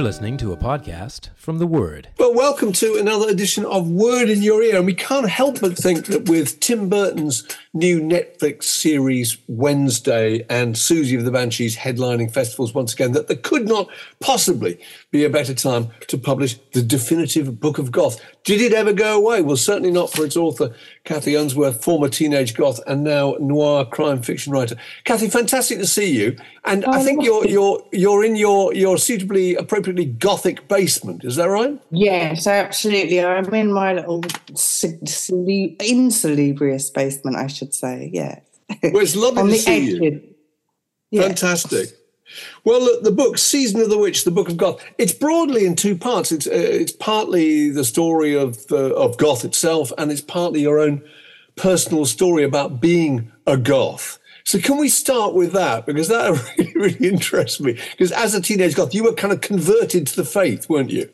You're listening to a podcast from The Word. Well, welcome to another edition of Word in Your Ear. And we can't help but think that with Tim Burton's new Netflix series Wednesday and Siouxsie of the Banshees headlining festivals once again, that there could not possibly be a better time to publish the definitive Book of Goth. Did it ever go away? Well, certainly not for its author, Cathi Unsworth, former teenage goth and now noir crime fiction writer. Cathi, fantastic to see you. And oh, I think you're you're you're in your your suitably appropriately gothic basement. Is that right? Yes, absolutely. I'm in my little insalubrious basement, I should say. Yeah. Well, it's lovely to see you. Yeah. Fantastic. Well, look, the book "Season of the Witch," the Book of Goth. It's broadly in two parts. It's uh, it's partly the story of the, of Goth itself, and it's partly your own personal story about being a goth. So, can we start with that because that really, really interests me? Because as a teenage goth, you were kind of converted to the faith, weren't you?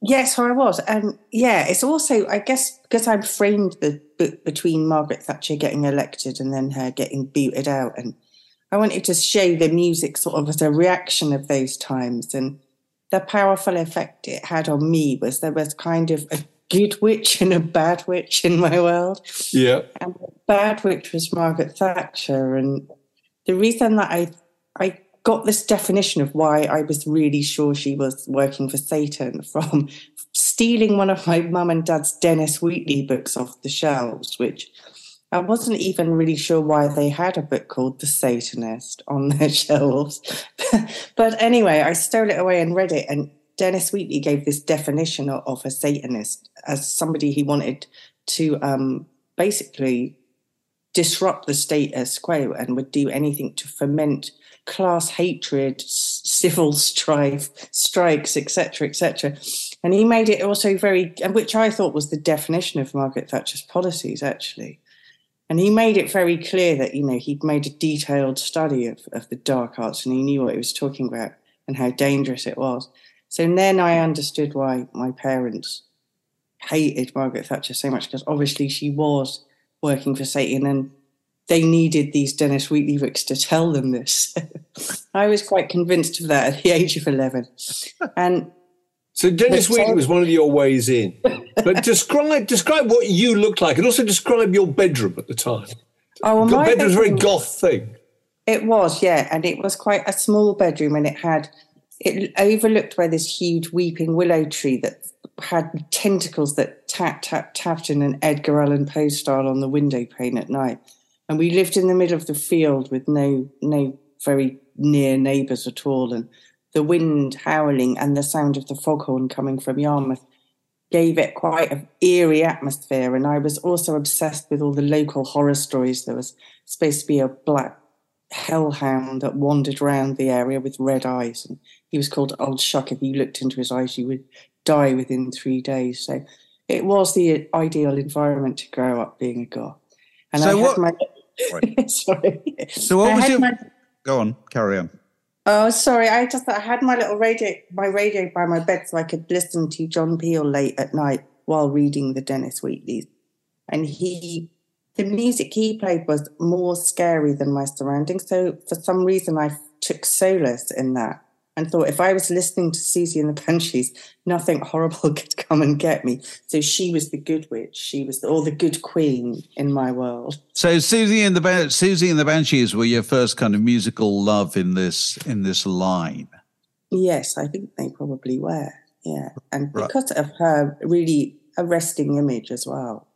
Yes, I was. And yeah, it's also, I guess, because I framed the book between Margaret Thatcher getting elected and then her getting booted out. And I wanted to show the music sort of as a reaction of those times. And the powerful effect it had on me was there was kind of a good witch and a bad witch in my world. Yeah. And the bad witch was Margaret Thatcher. And the reason that I I got this definition of why I was really sure she was working for Satan from stealing one of my mum and dad's Dennis Wheatley books off the shelves, which I wasn't even really sure why they had a book called The Satanist on their shelves. but anyway, I stole it away and read it. And Dennis Wheatley gave this definition of, a Satanist as somebody he wanted to um, basically disrupt the status quo and would do anything to foment class hatred, civil strife, strikes, etc., etc. And he made it also very, which I thought was the definition of Margaret Thatcher's policies, actually. And he made it very clear that, you know, he'd made a detailed study of, of the dark arts and he knew what he was talking about and how dangerous it was. So then I understood why my parents hated Margaret Thatcher so much because obviously she was working for Satan and they needed these Dennis Wheatley books to tell them this. I was quite convinced of that at the age of 11. And So Dennis Wheatley was one of your ways in. But describe describe what you looked like, and also describe your bedroom at the time. oh, well, my bedroom was a very goth thing. It was, yeah, and it was quite a small bedroom, and it had it overlooked by this huge weeping willow tree that had tentacles that tap tap tapped in an Edgar Allan Poe style on the window pane at night. And we lived in the middle of the field with no no very near neighbours at all, and the wind howling and the sound of the foghorn coming from Yarmouth gave it quite an eerie atmosphere. And I was also obsessed with all the local horror stories. There was supposed to be a black hellhound that wandered around the area with red eyes. And he was called Old Shuck. If you looked into his eyes, you would die within three days. So it was the ideal environment to grow up being a goth. And So I what- my sorry. So what I was your- my- Go on, carry on. Oh, sorry. I just I had my little radio, my radio by my bed, so I could listen to John Peel late at night while reading the Dennis Wheatley's. And he, the music he played was more scary than my surroundings. So for some reason, I took solace in that and thought if I was listening to Siouxsie and the Banshees, nothing horrible could come and get me. So she was the good witch. She was the, or the good queen in my world. So Siouxsie and the Siouxsie and the Banshees were your first kind of musical love in this in this line. Yes, I think they probably were. Yeah, and Right. because of her really arresting image as well.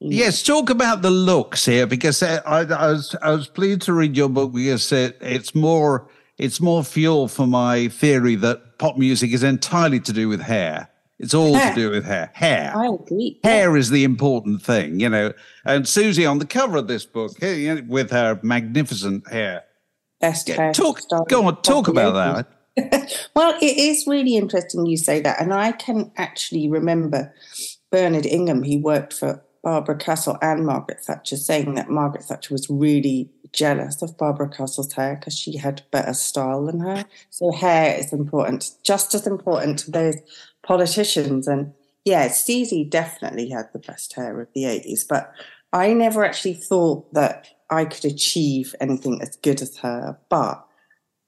Yes, talk about the looks here because uh, I, I was I was pleased to read your book because it, it's more it's more fuel for my theory that pop music is entirely to do with hair. It's all to do with hair. Hair. I agree. Hair is the important thing, you know. And Siouxsie on the cover of this book, with her magnificent hair. Best hair talk, go on, talk about that. Well, it is really interesting you say that. And I can actually remember Bernard Ingham, he worked for Barbara Castle and Margaret Thatcher, saying that Margaret Thatcher was really jealous of Barbara Castle's hair because she had better style than her. So hair is important, just as important to those politicians. And yeah, Siouxsie definitely had the best hair of the 80s, but I never actually thought that I could achieve anything as good as her. But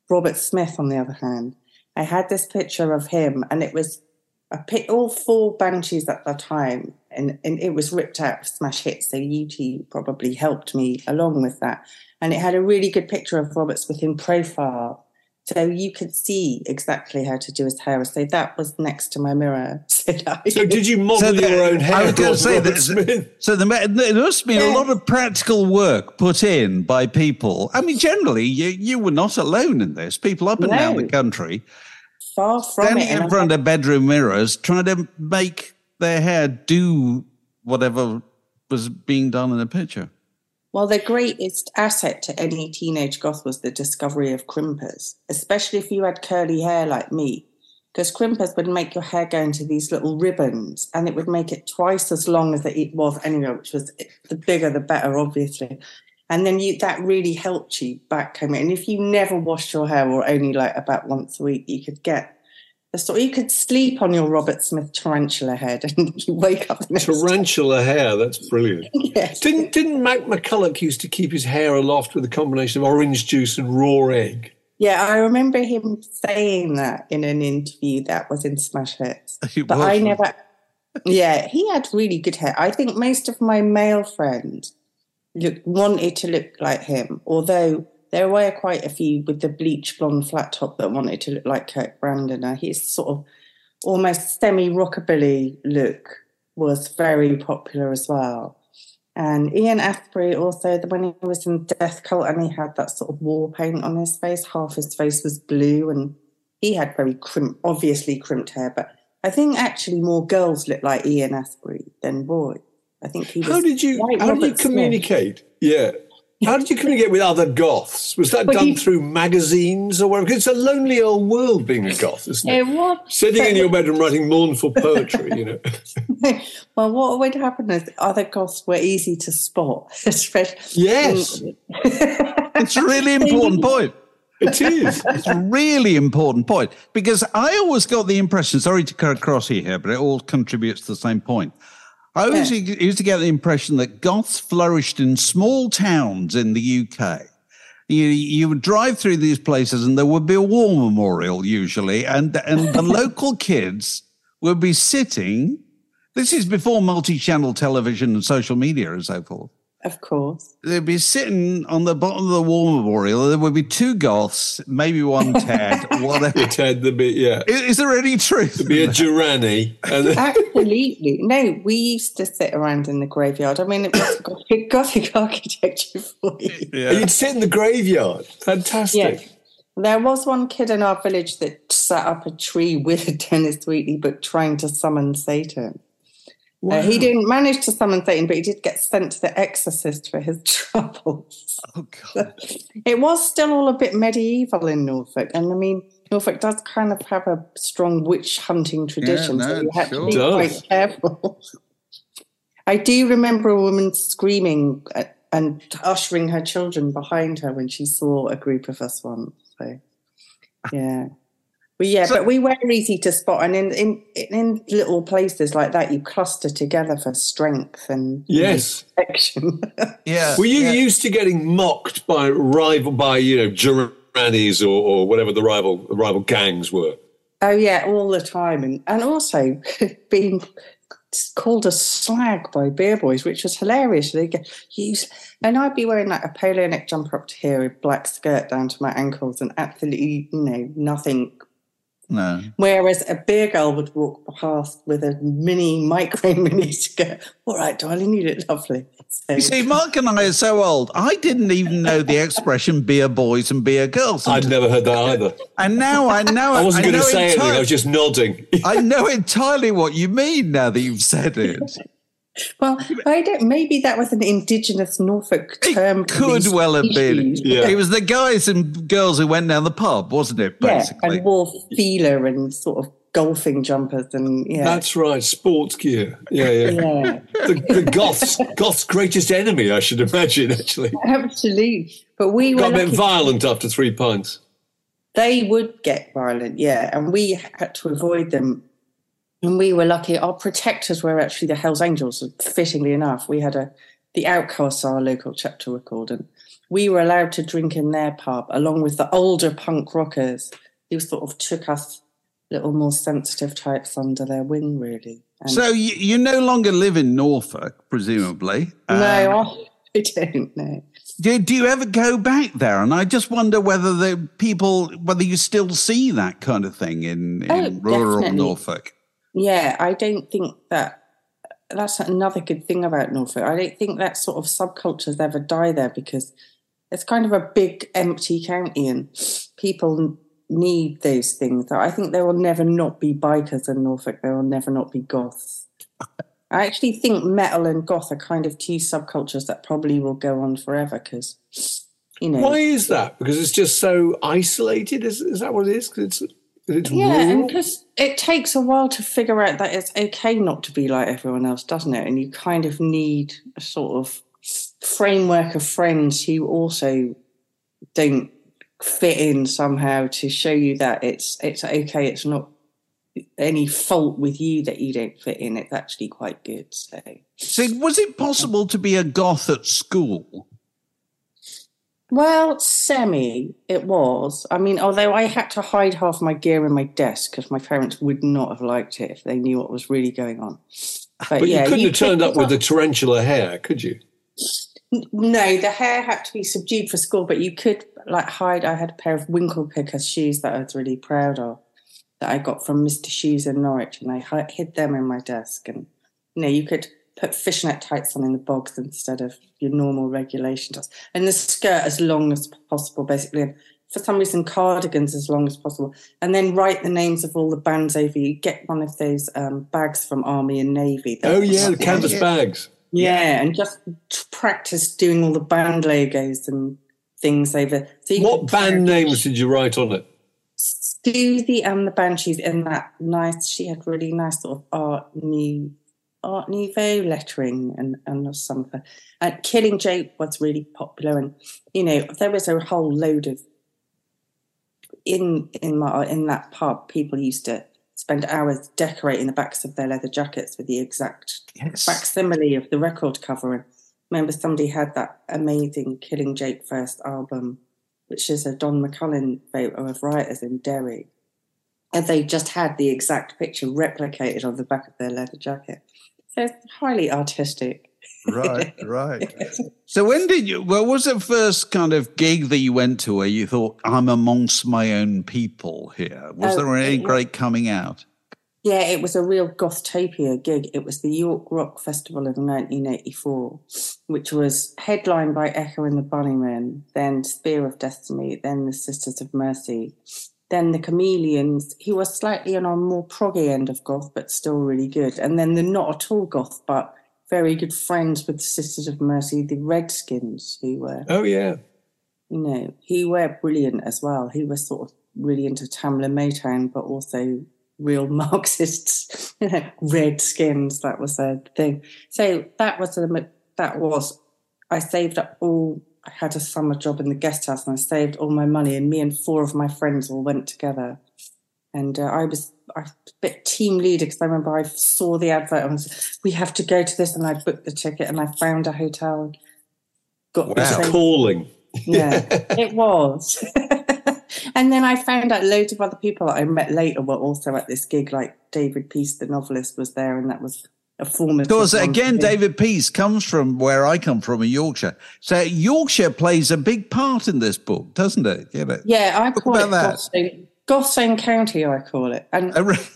Robert Smith, on the other hand, I had this picture of him, and it was a all four banshees at the time, and, and it was ripped out of Smash Hits. So UT probably helped me along with that, and it had a really good picture of Robert Smith in profile, so you could see exactly how to do his hair. So that was next to my mirror. So, So did you model So the- your own hair? I was going to say that. So the, there must have been a lot of practical work put in by people. I mean, generally, you, you were not alone in this. People up and down the country far from standing it. and in front had- of bedroom mirrors trying to make their hair do whatever was being done in the picture. Well, the greatest asset to any teenage goth was the discovery of crimpers, especially if you had curly hair like me. Because crimpers would make your hair go into these little ribbons and it would make it twice as long as it was anyway, which was the bigger the better, obviously. And then you that really helped you back home. And if you never washed your hair or only like about once a week, you could get the you could sleep on your Robert Smith tarantula head and you wake up the next day. Tarantula hair. That's brilliant. Yes. Didn't didn't Mac McCulloch used to keep his hair aloft with a combination of orange juice and raw egg? Yeah, I remember him saying that in an interview that was in Smash Hits. It But was, I never. Yeah, he had really good hair. I think most of my male friends look wanted to look like him, although there were quite a few with the bleach blonde flat top that wanted to look like Kirk Brandon. His sort of almost semi rockabilly look was very popular as well. And Ian Astbury also, when he was in Death Cult and he had that sort of war paint on his face, half his face was blue and he had very crimp, obviously crimped hair. But I think actually more girls look like Ian Astbury than boys. I think he was. How did you how did you Smith. communicate? Yeah. How did you communicate with other goths? Was that Well, done he- through magazines or whatever? 'Cause it's a lonely old world being a goth, isn't it? It was. Sitting in your bedroom writing mournful poetry, you know. well, what would happen is other goths were easy to spot, especially. Yes. It's a really important point. It is. It's a really important point because I always got the impression. Sorry to cut across here, but it all contributes to the same point. I always used to get the impression that goths flourished in small towns in the UK. You, you would drive through these places and there would be a war memorial usually, and, and the local kids would be sitting. This is before multi channel television and social media and so forth. Of course. They'd be sitting on the bottom of the war memorial. There would be two goths, maybe one Ted, whatever. Ted, had the bit, yeah. Is, is there any truth? To be a Duranie. Absolutely. No, we used to sit around in the graveyard. I mean, it was gothic, gothic architecture for you. You'd sit in the graveyard. Fantastic. Yeah. There was one kid in our village that sat up a tree with a Dennis Wheatley book trying to summon Satan. Uh, he didn't manage to summon Satan, but he did get sent to the exorcist for his troubles. Oh, God. It was still all a bit medieval in Norfolk. And I mean, Norfolk does kind of have a strong witch hunting tradition, no, so you had sure. to be Does. quite careful. I do remember a woman screaming at, and ushering her children behind her when she saw a group of us once. So Yeah. Well, yeah, So- but we were easy to spot, and in, in in little places like that, you cluster together for strength and you know, Yes. protection. Yeah. Were you yeah. used to getting mocked by rival, by you know, Duranies or, or whatever the rival the rival gangs were? oh yeah, all the time, and and also being called a slag by beer boys, which was hilarious. They get used, and I'd be wearing like a polo neck jumper up to here, a black skirt down to my ankles, and absolutely, you know, nothing No. Whereas a beer girl would walk past with a mini micro mini skirt. All right, darling, you look lovely. So, You see, Mark and I are so old. I didn't even know the expression beer boys and beer girls. I'd never heard that either. And now I know I wasn't going to know say anything. I was just nodding. I know entirely what you mean now that you've said it. Well, I don't. Maybe that was an indigenous Norfolk term. It could well have been. Yeah. It was the guys and girls who went down the pub, wasn't it? Yeah, Basically. and wore Fila and sort of golfing jumpers and yeah. That's right, sports gear. Yeah, yeah. yeah, The, the Goths, Goths' greatest enemy, I should imagine. Actually, absolutely. But we were got a bit violent after three pints. they would get violent, yeah, and we had to avoid them. And we were lucky. Our protectors were actually the Hell's Angels. Fittingly enough, we had a the Outcasts, our local chapter were called, and we were allowed to drink in their pub along with the older punk rockers who sort of took us little more sensitive types under their wing, really. And so you, you no longer live in Norfolk, presumably. Um, no, I don't know. do, do you ever go back there? And I just wonder whether the people, whether you still see that kind of thing in, in Oh, rural definitely. Norfolk. Yeah, I don't think that that's another good thing about Norfolk. I don't think that sort of subcultures ever die there because it's kind of a big empty county and people need those things. I think there will never not be bikers in Norfolk. There will never not be goths. I actually think metal and goth are kind of two subcultures that probably will go on forever because, you know. Why is that? Because it's just so isolated. Is, is that what it is? Because it's, it's Yeah, and because it takes a while to figure out that it's okay not to be like everyone else, doesn't it? And you kind of need a sort of framework of friends who also don't fit in somehow to show you that it's it's okay. It's not any fault with you that you don't fit in. It's actually quite good. So So was it possible to be a goth at school? Well, semi, it was. I mean, although I had to hide half my gear in my desk because my parents would not have liked it if they knew what was really going on. But, But yeah, you couldn't have turned up with the tarantula hair, could you? No, the hair had to be subdued for school, but you could like hide. I had a pair of winkle picker shoes that I was really proud of that I got from Mr. Shoes in Norwich, and I hid them in my desk. And you know, you could put fishnet tights on in the bogs instead of your normal regulation tops, and the skirt as long as possible, basically. And for some reason, cardigans as long as possible, and then write the names of all the bands over you. Get one of those um, bags from Army and Navy. that Oh yeah, the canvas bags. yeah, and just practice doing all the band logos and things over. So What band names did you write on it? Siouxsie and the Banshees in that nice. She had really nice sort of art new art nouveau lettering and and some of her. And Killing Joke was really popular, and you know there was a whole load of in in my in that pub. People used to spend hours decorating the backs of their leather jackets with the exact Yes. facsimile of the record cover. And remember, somebody had that amazing Killing Joke first album, which is a Don McCullin photo of rioters in Derry. And they just had the exact picture replicated on the back of their leather jacket. So it's highly artistic. Right, right. So when did you? What was the first kind of gig that you went to where you thought I'm amongst my own people here? Was Oh, there any it was- great coming out? Yeah, it was a real Gothtopia gig. It was the York Rock Festival of 1984, which was headlined by Echo and the Bunnymen, then Spear of Destiny, then the Sisters of Mercy, then the Chameleons, who were slightly on a more proggy end of goth, but still really good, and then the not at all goth, but very good friends with the Sisters of Mercy, the Redskins, who were Oh yeah. you know, he were brilliant as well. He was sort of really into Tamla Motown, but also real Marxists, Redskins. That was their thing. So that was a that was. I saved up all I had a summer job in the guest house and I saved all my money, and me and four of my friends all went together. And uh, I was I was a bit team leader because I remember I saw the advert and was, we have to go to this, and I booked the ticket and I found a hotel. Got the It's calling. yeah, it was. and then I found out loads of other people that I met later were also at this gig, like David Peace, the novelist, was there, and that was a formative. Because again. David Peace comes from where I come from in Yorkshire. So Yorkshire plays a big part in this book, doesn't it? Know? Yeah, I call it about that. Goth's Own, Gothstone County. I call it, and oh, I re-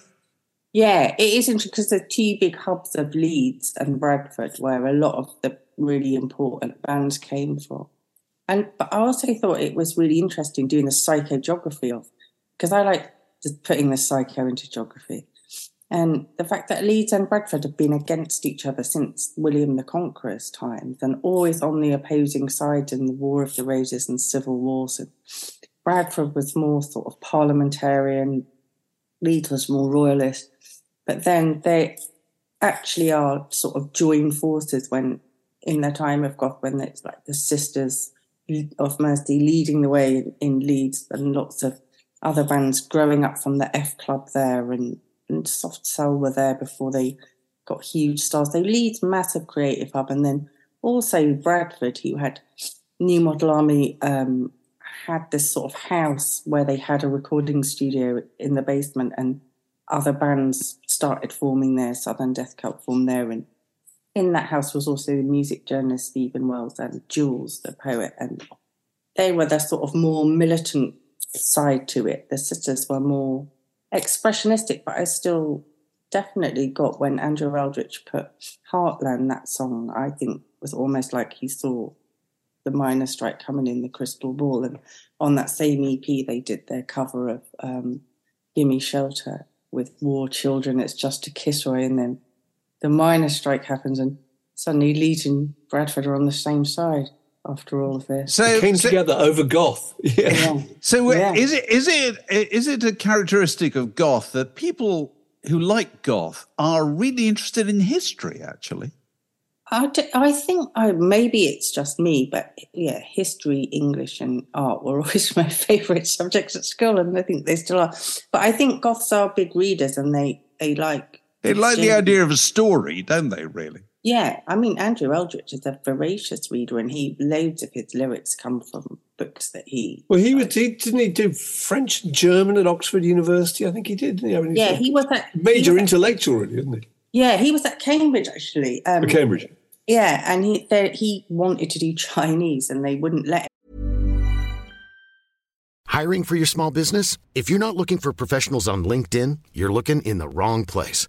yeah, it is interesting because the two big hubs of Leeds and Bradford, where a lot of the really important bands came from. And but I also thought it was really interesting doing the psychogeography of because I like just putting the psycho into geography. And the fact that Leeds and Bradford have been against each other since William the Conqueror's times and always on the opposing sides in the War of the Roses and Civil Wars. And Bradford was more sort of parliamentarian, Leeds was more royalist. But then they actually are sort of joined forces when, in the time of Goth, when it's like the Sisters of Mercy leading the way in Leeds and lots of other bands growing up from the F Club there and, and Soft Cell were there before they got huge stars. They lead massive creative hub, and then also Bradford, who had New Model Army, um, had this sort of house where they had a recording studio in the basement, and other bands started forming there. Southern Death Cult formed there, and in that house was also the music journalist Stephen Wells and Jules, the poet, and they were the sort of more militant side to it. The sisters were more expressionistic, but I still definitely got when Andrew Eldritch put Heartland, that song, I think was almost like he saw the miner strike coming in the crystal ball. And on that same EP, they did their cover of um, Gimme Shelter with War Children, It's Just a Kiss Away. And then the miner strike happens, and suddenly Leeds and Bradford are on the same side after all of this. so, it Came so, together over goth. Yeah. Yeah. so uh, Yeah. is it is it is it a characteristic of goth that people who like goth are really interested in history? Actually, I I think I, maybe it's just me, but yeah, history, English, and art were always my favourite subjects at school, and I think they still are. But I think Goths are big readers, and they they like they like the idea of a story, don't they? Really? Yeah, I mean Andrew Eldritch is a voracious reader, and he loads of his lyrics come from books that he. Well, he was. He, didn't he do French and German at Oxford University? I think he did. Didn't he? I mean, Yeah, he was at he major was at- intellectual, really, isn't he? Yeah, he was at Cambridge actually. Um, At Cambridge. Yeah, and he they, he wanted to do Chinese, and they wouldn't let him. Hiring for your small business? If you're not looking for professionals on LinkedIn, you're looking in the wrong place.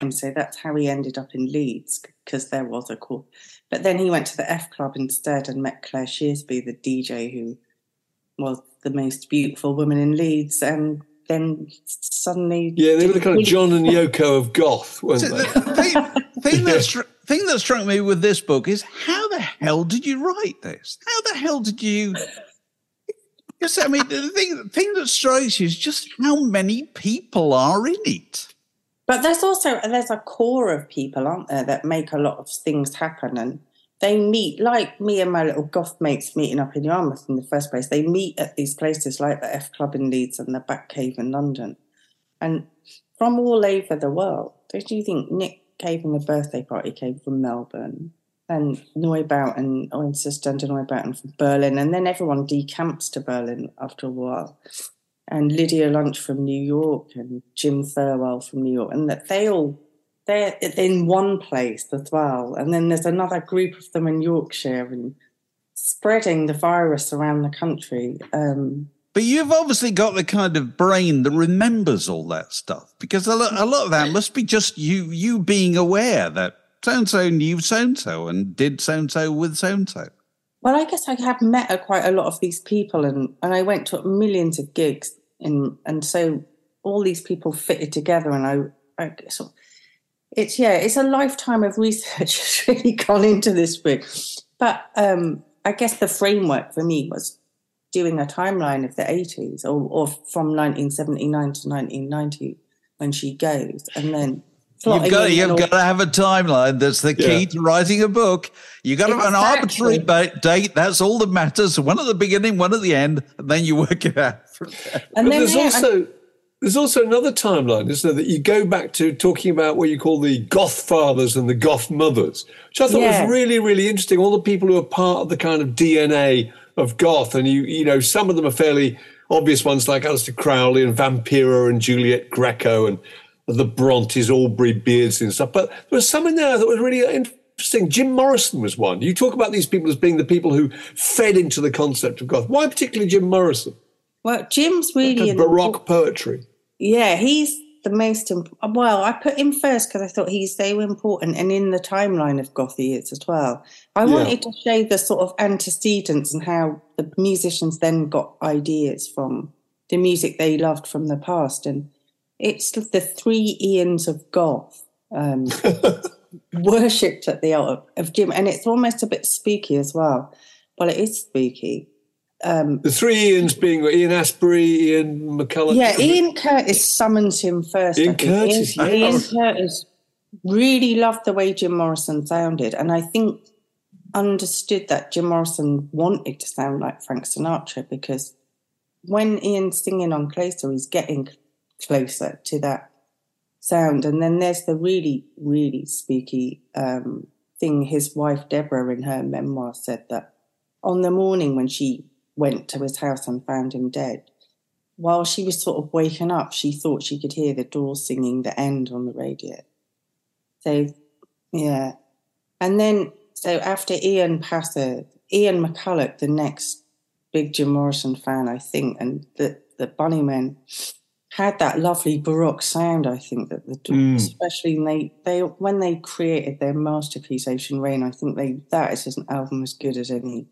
And so that's how he ended up in Leeds because there was a call. But then he went to the F Club instead and met Claire Shearsby, the DJ who was the most beautiful woman in Leeds. And then suddenly. Yeah, they were the kind of John and Yoko of goth, weren't So they? the thing, thing, that stru- thing that struck me with this book is how the hell did you write this? How the hell did you? Yes, I mean the thing, the thing that strikes you is just how many people are in it. But there's also there's a core of people, aren't there, that make a lot of things happen, and they meet like me and my little goth mates meeting up in Yarmouth in the first place. They meet at these places like the F Club in Leeds and the Bat Cave in London, and from all over the world. Don't you think Nick Cave and the birthday party came from Melbourne? And Neubauten, or Einstürzende Neubauten from Berlin, and then everyone decamps to Berlin after a while and Lydia Lunch from New York and Jim Thirlwell from New York, and that they all they're in one place as well. And then there's another group of them in Yorkshire and spreading the virus around the country. Um, but you've obviously got the kind of brain that remembers all that stuff because a lot, a lot of that must be just you you being aware that so and so knew so and so and did so and so with so and so. Well, I guess I have met quite a lot of these people, and, and I went to millions of gigs and and so all these people fitted together and I, I so it's yeah it's a lifetime of research has really gone into this book. But um I guess the framework for me was doing a timeline of the 80s or, or from 1979 to 1990 when she goes and then You've got, you've got to have a timeline. That's the key yeah. to writing a book. You've got to have an arbitrary date. That's all that matters. One at the beginning, one at the end, and then you work it out from there. And but there's also there's also another timeline, isn't there? That you go back to talking about what you call the goth fathers and the goth mothers, which I thought yeah. was really, really interesting. All the people who are part of the kind of DNA of goth, and you, you know, some of them are fairly obvious ones like Aleister Crowley and Vampira and Juliette Gréco and the Brontes, Aubrey Beardsley and stuff. But there was some in there that was really interesting. Jim Morrison was one. You talk about these people as being the people who fed into the concept of goth. Why particularly Jim Morrison? Well, Jim's really baroque poetry. Yeah, he's the most well. I put him first because I thought he's so important, and in the timeline of goth he is as well. I yeah. wanted to show the sort of antecedents and how the musicians then got ideas from the music they loved from the past, and it's the three Ians of goth um, worshipped at the altar of Jim, and it's almost a bit spooky as well. Well, it is spooky. Um, the three Ians being Ian Astbury, Ian McCulloch. Yeah, Ian Curtis summons him first. Ian Curtis, Ian, Ian Curtis really loved the way Jim Morrison sounded, and I think understood that Jim Morrison wanted to sound like Frank Sinatra because when Ian's singing on Closer, he's getting closer to that sound. And then there's the really, really spooky um, thing. His wife, Deborah, in her memoir, said that on the morning when she went to his house and found him dead, while she was sort of waking up, she thought she could hear the Doors singing the end on the radio. So, yeah. And then, so after Ian Passer, Ian McCulloch, the next big Jim Morrison fan, I think, and the, the Bunnymen had that lovely baroque sound. I think that the mm. especially when they they when they created their masterpiece Ocean Rain, I think they that is an album as good as any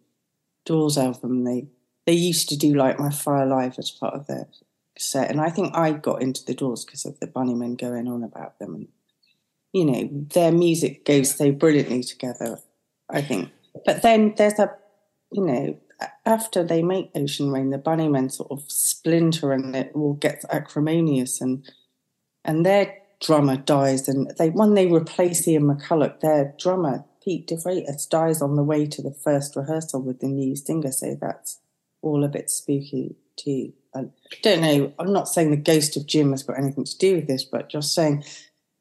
Doors album. They they used to do like My Fire Live as part of their set, and I think I got into the Doors because of the Bunnymen going on about them, and you know their music goes so brilliantly together. I think, but then there's a you know after they make Ocean Rain, the Bunnymen sort of splinter and it all gets acrimonious and and their drummer dies and they when they replace Ian McCulloch, their drummer, Pete De Freitas, dies on the way to the first rehearsal with the new singer, so that's all a bit spooky too. I don't know, I'm not saying the ghost of Jim has got anything to do with this, but just saying,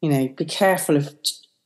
you know, be careful of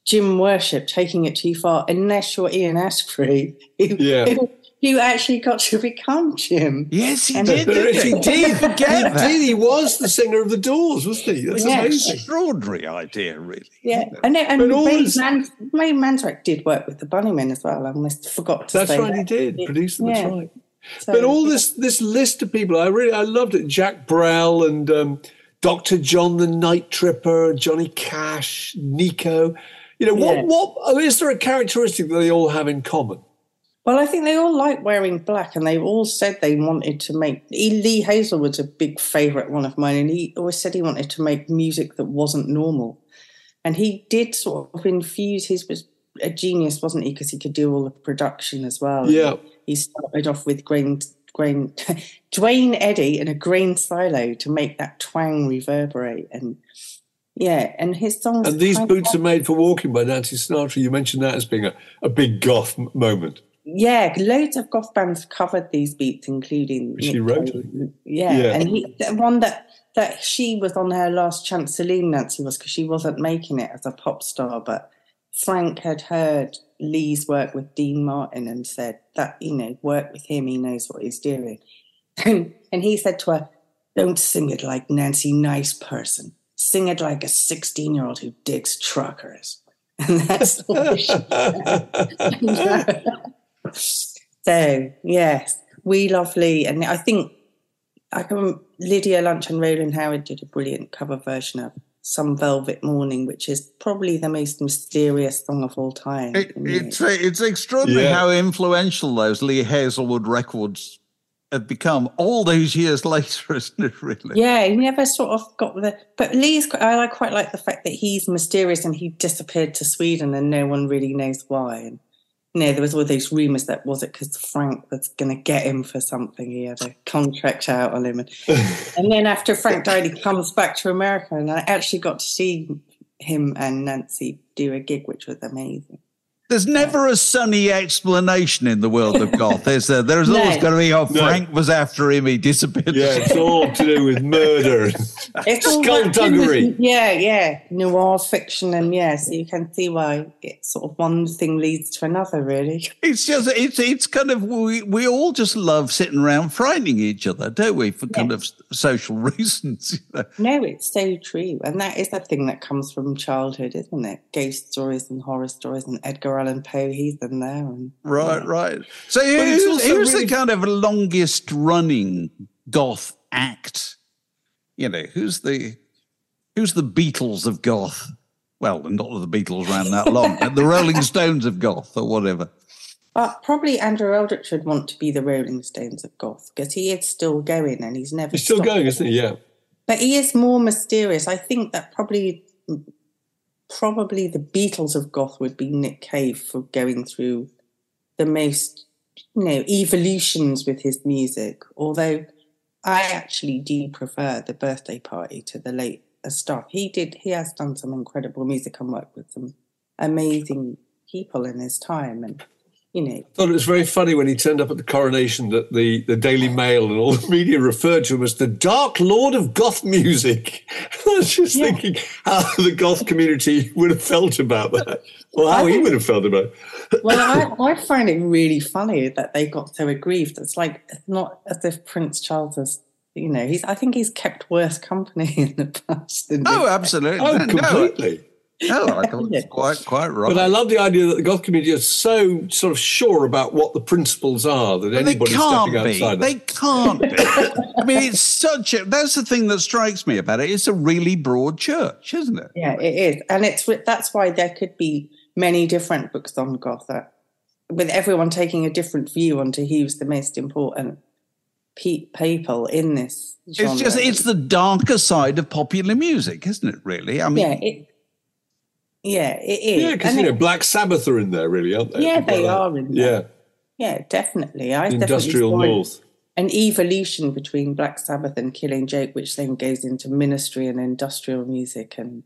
Jim worship taking it too far, unless you're Ian Astbury, who, yeah. who you actually got to become Jim. Yes, he and did. He, he did. Forget that. He was the singer of the Doors, wasn't he? That's yes. amazing. Extraordinary idea, really. Yeah, and, and Ray, this... Man- Ray Manzarek did work with the Bunnymen as well. I almost forgot to that's say right. That. He did produce them. Yeah. That's right. So, but all this this list of people, I really I loved it. Jacques Brel and um, Doctor John the Night Tripper, Johnny Cash, Nico. You know what? Yeah. What is there a characteristic that they all have in common? Well, I think they all like wearing black, and they all said they wanted to make. Lee Hazlewood's a big favourite one of mine, and he always said he wanted to make music that wasn't normal. And he did sort of infuse his was a genius, wasn't he? Because he could do all the production as well. Yeah. He started off with Grange, grain, Duane Eddy in a grain silo to make that twang reverberate. And yeah, and his songs. And these boots of- are made for walking by Nancy Sinatra. You mentioned that as being a, a big goth moment. Yeah, loads of goth bands covered these beats, including She Nick wrote it. Yeah, Yeah. and he, the one that that she was on her last chance. Celine Nancy was because she wasn't making it as a pop star, but Frank had heard Lee's work with Dean Martin and said that you know work with him, he knows what he's doing, and and he said to her, "Don't sing it like Nancy, nice person. Sing it like a sixteen-year-old who digs truckers." And that's what she so yes, we lovely, and I think I can. Lydia Lunch and Rowland Howard did a brilliant cover version of "Some Velvet Morning," which is probably the most mysterious song of all time. It, to me. it's it's extraordinary Yeah. how influential those Lee Hazlewood records have become all those years later, isn't it? Really? yeah, he never sort of got the. But Lee's. I quite like the fact that he's mysterious and he disappeared to Sweden and no one really knows why. You know, there was all those rumours that was it because Frank was going to get him for something. He had a contract out on him, and, and then after Frank died, he comes back to America, and I actually got to see him and Nancy do a gig, which was amazing. There's never a sunny explanation in the world of goth, is there? There's No. always going to be, oh, No. Frank was after him, he disappeared. Yeah, it's all to do with murder. It's all Skullduggery. Yeah, yeah, noir fiction, and yeah, so you can see why it's sort of one thing leads to another, really. It's just, it's it's kind of, we, we all just love sitting around frightening each other, don't we, for kind of social reasons. You know? No, it's so true, and that is a thing that comes from childhood, isn't it? Ghost stories and horror stories, and Edgar Allan Poe, he's in there, and Right, right. So it's who's, who's really- the kind of longest running goth act? You know, who's the who's the Beatles of goth? Well, not that the Beatles ran that long, but the Rolling Stones of goth or whatever. But probably Andrew Eldritch would want to be the Rolling Stones of goth because he is still going and he's never. He's still stopped. going, isn't he? Yeah. But he is more mysterious. I think that probably, probably the Beatles of goth would be Nick Cave for going through the most, you know, evolutions with his music. Although I actually do prefer the birthday party to the late stuff. He did. He has done some incredible music and worked with some amazing people in his time, and you know, thought it was very funny when he turned up at the coronation that the, the Daily Mail and all the media referred to him as the Dark Lord of Goth Music. I was just thinking how the goth community would have felt about that, or how he would have felt about it. well, I, I find it really funny that they got so aggrieved. It's like it's not as if Prince Charles has, you know, he's. I think he's kept worse company in the past. Than Oh, absolutely. Oh, completely. No, Oh, I thought it's quite quite right. But I love the idea that the goth community is so sort of sure about what the principles are that But anybody can't stepping be. outside. They can't be. I mean, it's such a. That's the thing that strikes me about it. It's a really broad church, isn't it? Yeah, it is, and it's that's why there could be many different books on goth, with everyone taking a different view onto who's the most important people in this. Genre. It's just it's the darker side of popular music, isn't it? Really, I mean, yeah, it, yeah, it is. yeah, because you know, it- Black Sabbath are in there, really, aren't they? Yeah, they Well, are in Yeah, there. Yeah, definitely. I industrial saw north. An evolution between Black Sabbath and Killing Joke, which then goes into ministry and industrial music, and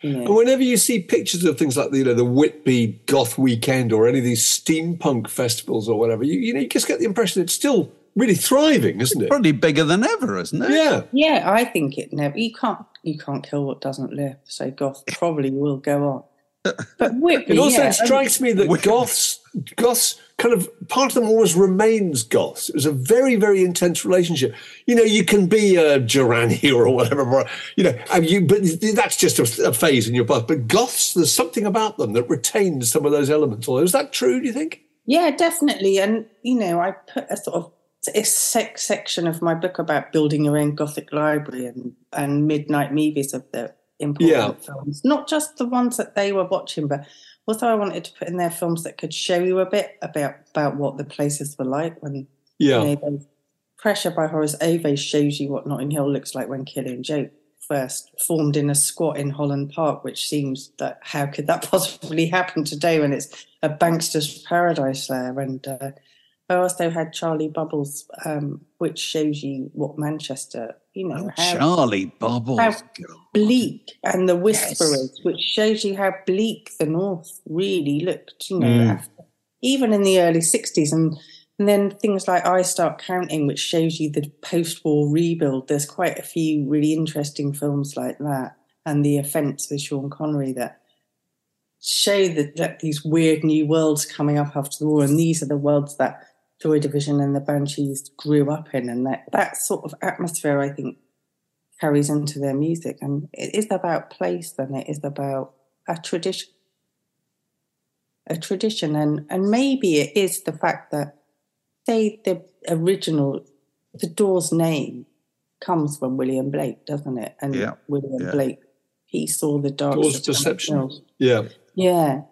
you know, And whenever you see pictures of things like the, you know the Whitby Goth Weekend or any of these steampunk festivals or whatever, you, you know you just get the impression it's still really thriving, isn't it? probably bigger than ever, isn't it? Yeah. yeah, I think it never. You can't, you can't kill what doesn't live. So goth probably will go on. But Whitby, It also yeah, strikes me that goths, goths, kind of part of them always remains goths. It was a very, very intense relationship. You know, you can be a Duranie or whatever, or, you know, and you, but that's just a, a phase in your past. But goths, there's something about them that retains some of those elements. Although, is that true? Do you think? Yeah, definitely. And, you know, I put a sort of a sec- section of my book about building your own Gothic library and, and midnight movies of the important Yeah. films. Not just the ones that they were watching, but also I wanted to put in there films that could show you a bit about, about what the places were like when, Yeah. you know, Pressure by Horace Ove shows you what Notting Hill looks like when Killing Joke first formed in a squat in Holland Park, which seems that how could that possibly happen today when it's a bankster's paradise there? And uh, I also had Charlie Bubbles, um, which shows you what Manchester, you know, how, Charlie Bubbles. how bleak, and the Whisperers, which shows you how bleak the North really looked, you know, Mm. after, even in the early 60s. And, and then things like I Start Counting, which shows you the post war rebuild. There's quite a few really interesting films like that. And The Offence with Sean Connery that show that, that these weird new worlds coming up after the war, and these are the worlds that Joy Division and the Banshees grew up in, and that that sort of atmosphere, I think, carries into their music, and it is about place than it is about a tradition, a tradition, and and maybe it is the fact that say the original, the Doors name comes from William Blake, doesn't it? And Yeah, William yeah. Blake, he saw the dark Doors Side of Perception. Mills. Yeah. Yeah,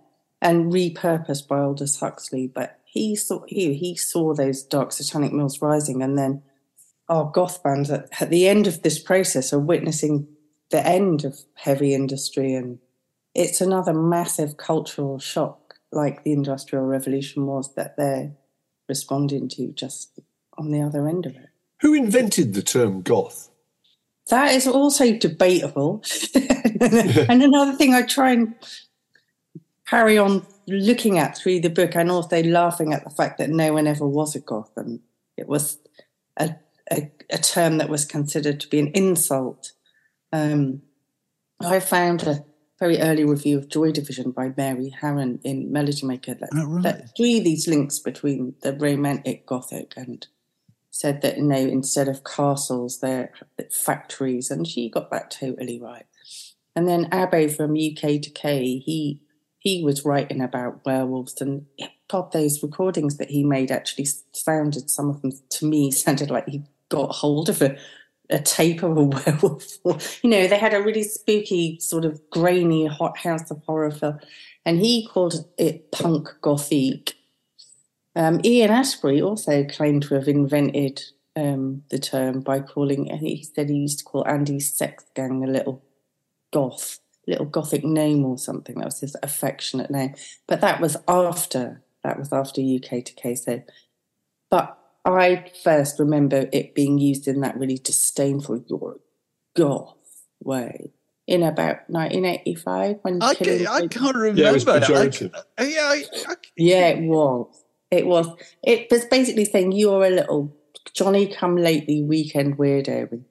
and repurposed by Aldous Huxley. But he saw he he saw those dark satanic mills rising, and then our goth bands at, at the end of this process are witnessing the end of heavy industry, and it's another massive cultural shock, like the Industrial Revolution was, that they're responding to just on the other end of it. Who invented the term goth? That is also debatable. and another thing I try and carry on looking at through the book and also laughing at the fact that no one ever was a goth and it was a, a, a term that was considered to be an insult. Um, I found a very early review of Joy Division by Mary Harron in Melody Maker that, that drew these links between the romantic gothic and said that you know instead of castles they're factories and she got that totally right and then Abbo from UK Decay he he was writing about werewolves and god those recordings that he made actually sounded some of them to me sounded like he got hold of a a tape of a werewolf. You know they had a really spooky sort of grainy hot house of horror film and he called it punk gothic. Um, Ian Astbury also claimed to have invented um, the term by calling, he said he used to call Andy's sex gang a little goth, little gothic name or something. That was his affectionate name. But that was after, that was after UK Decay. So, but I first remember it being used in that really disdainful, you're goth way. In about 1985, when I, Killing ca- I can't remember. Yeah, it was I- pejorative. I- yeah, I, I, Yeah, it was. It was. It was basically saying you're a little Johnny come lately weekend weirdo. And,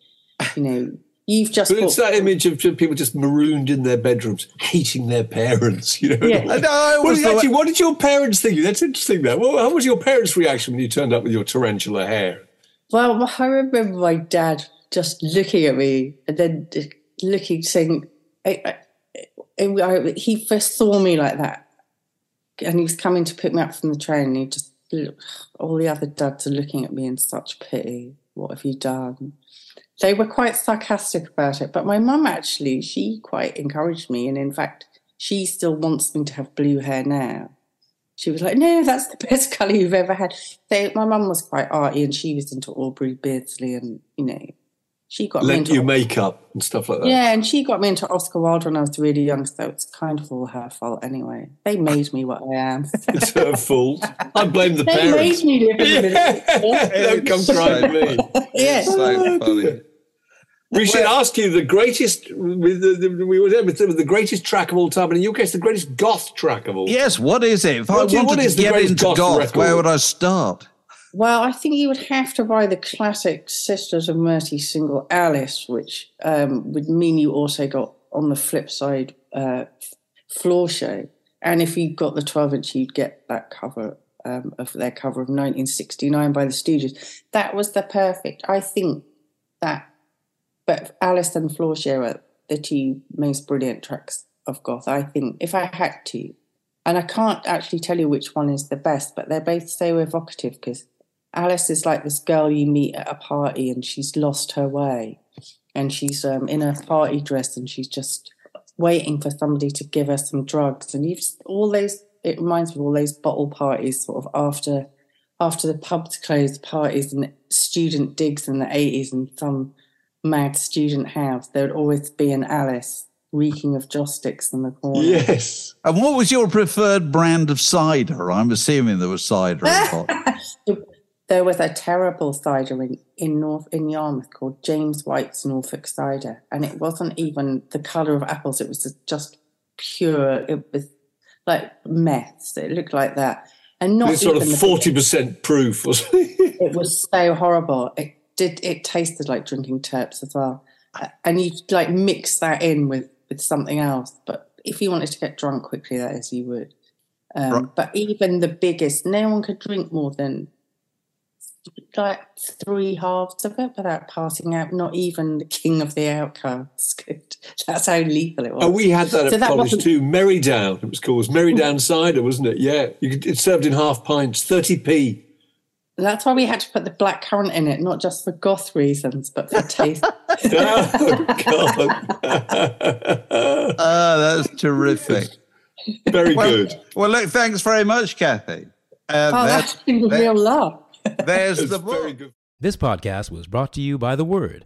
you know, you've just. But it's that image of people just marooned in their bedrooms, hating their parents. You know, Yeah. I know, I What, did- actually, what did your parents think? That's interesting. That. Well, how was your parents' reaction when you turned up with your tarantula hair? Well, I remember my dad just looking at me and then looking, saying, I, I, I- I- he first saw me like that. And he was coming to pick me up from the train. And he just, look, all the other dads are looking at me in such pity. What have you done? They were quite sarcastic about it. But my mum actually, she quite encouraged me. And in fact, she still wants me to have blue hair now. She was like, no, that's the best colour you've ever had. So my mum was quite arty and she was into Aubrey Beardsley and, you know, she got me into you makeup and stuff like that. yeah, and she got me into Oscar Wilde when I was really young, so it's kind of all her fault anyway. They made me what I am. It's her fault. I blame the they parents. made me live in the. Don't come crying to me. Yeah. so funny. We should ask you the greatest, with the, the, we were there with the, the greatest track of all time, and in your case, the greatest goth track of all. Yes, what is it? If What I do you- what wanted to get into goth goth, where would I start? Well, I think you would have to buy the classic Sisters of Mercy single Alice, which um, would mean you also got on the flip side uh, Floor Show. And if you got the 12 inch, you'd get that cover um, of their cover of 1969 by the Stooges. That was the perfect. I think that, but Alice and Floor Show are the two most brilliant tracks of goth. I think if I had to, and I can't actually tell you which one is the best, but they're both so evocative because Alice is like this girl you meet at a party and she's lost her way. And she's um, in a party dress and she's just waiting for somebody to give her some drugs. And you've all those, it reminds me of all those bottle parties sort of after after the pubs closed, parties and student digs in the 80s and some mad student house. There would always be an Alice reeking of joss sticks in the corner. Yes. And what was your preferred brand of cider? I'm assuming there was cider involved. There was a terrible cider in, in North in Yarmouth called James White's Norfolk cider, and it wasn't even the colour of apples. It was just pure. It was like meth. It looked like that, and not It's sort of even the- forty percent proof, wasn't it? it was so horrible. It did. It tasted like drinking turps as well, Uh, and you like mix that in with with something else. But if you wanted to get drunk quickly, that is, you would. Um, Right. But even the biggest, no one could drink more than like three halves of it without passing out. Not even the king of the outcasts could. That's how lethal it was. Oh, we had that at So that college too. Merrydown, it was called. It was Merrydown cider, wasn't it? Yeah, you could, it's served in half pints, thirty p. That's why we had to put the black currant in it, not just for goth reasons, but for taste. oh God, Ah, that's terrific. very Well, good. well, look, thanks very much, Cathi. Uh, oh, that's- that's been a real love. there's It's the book. This podcast was brought to you by The Word.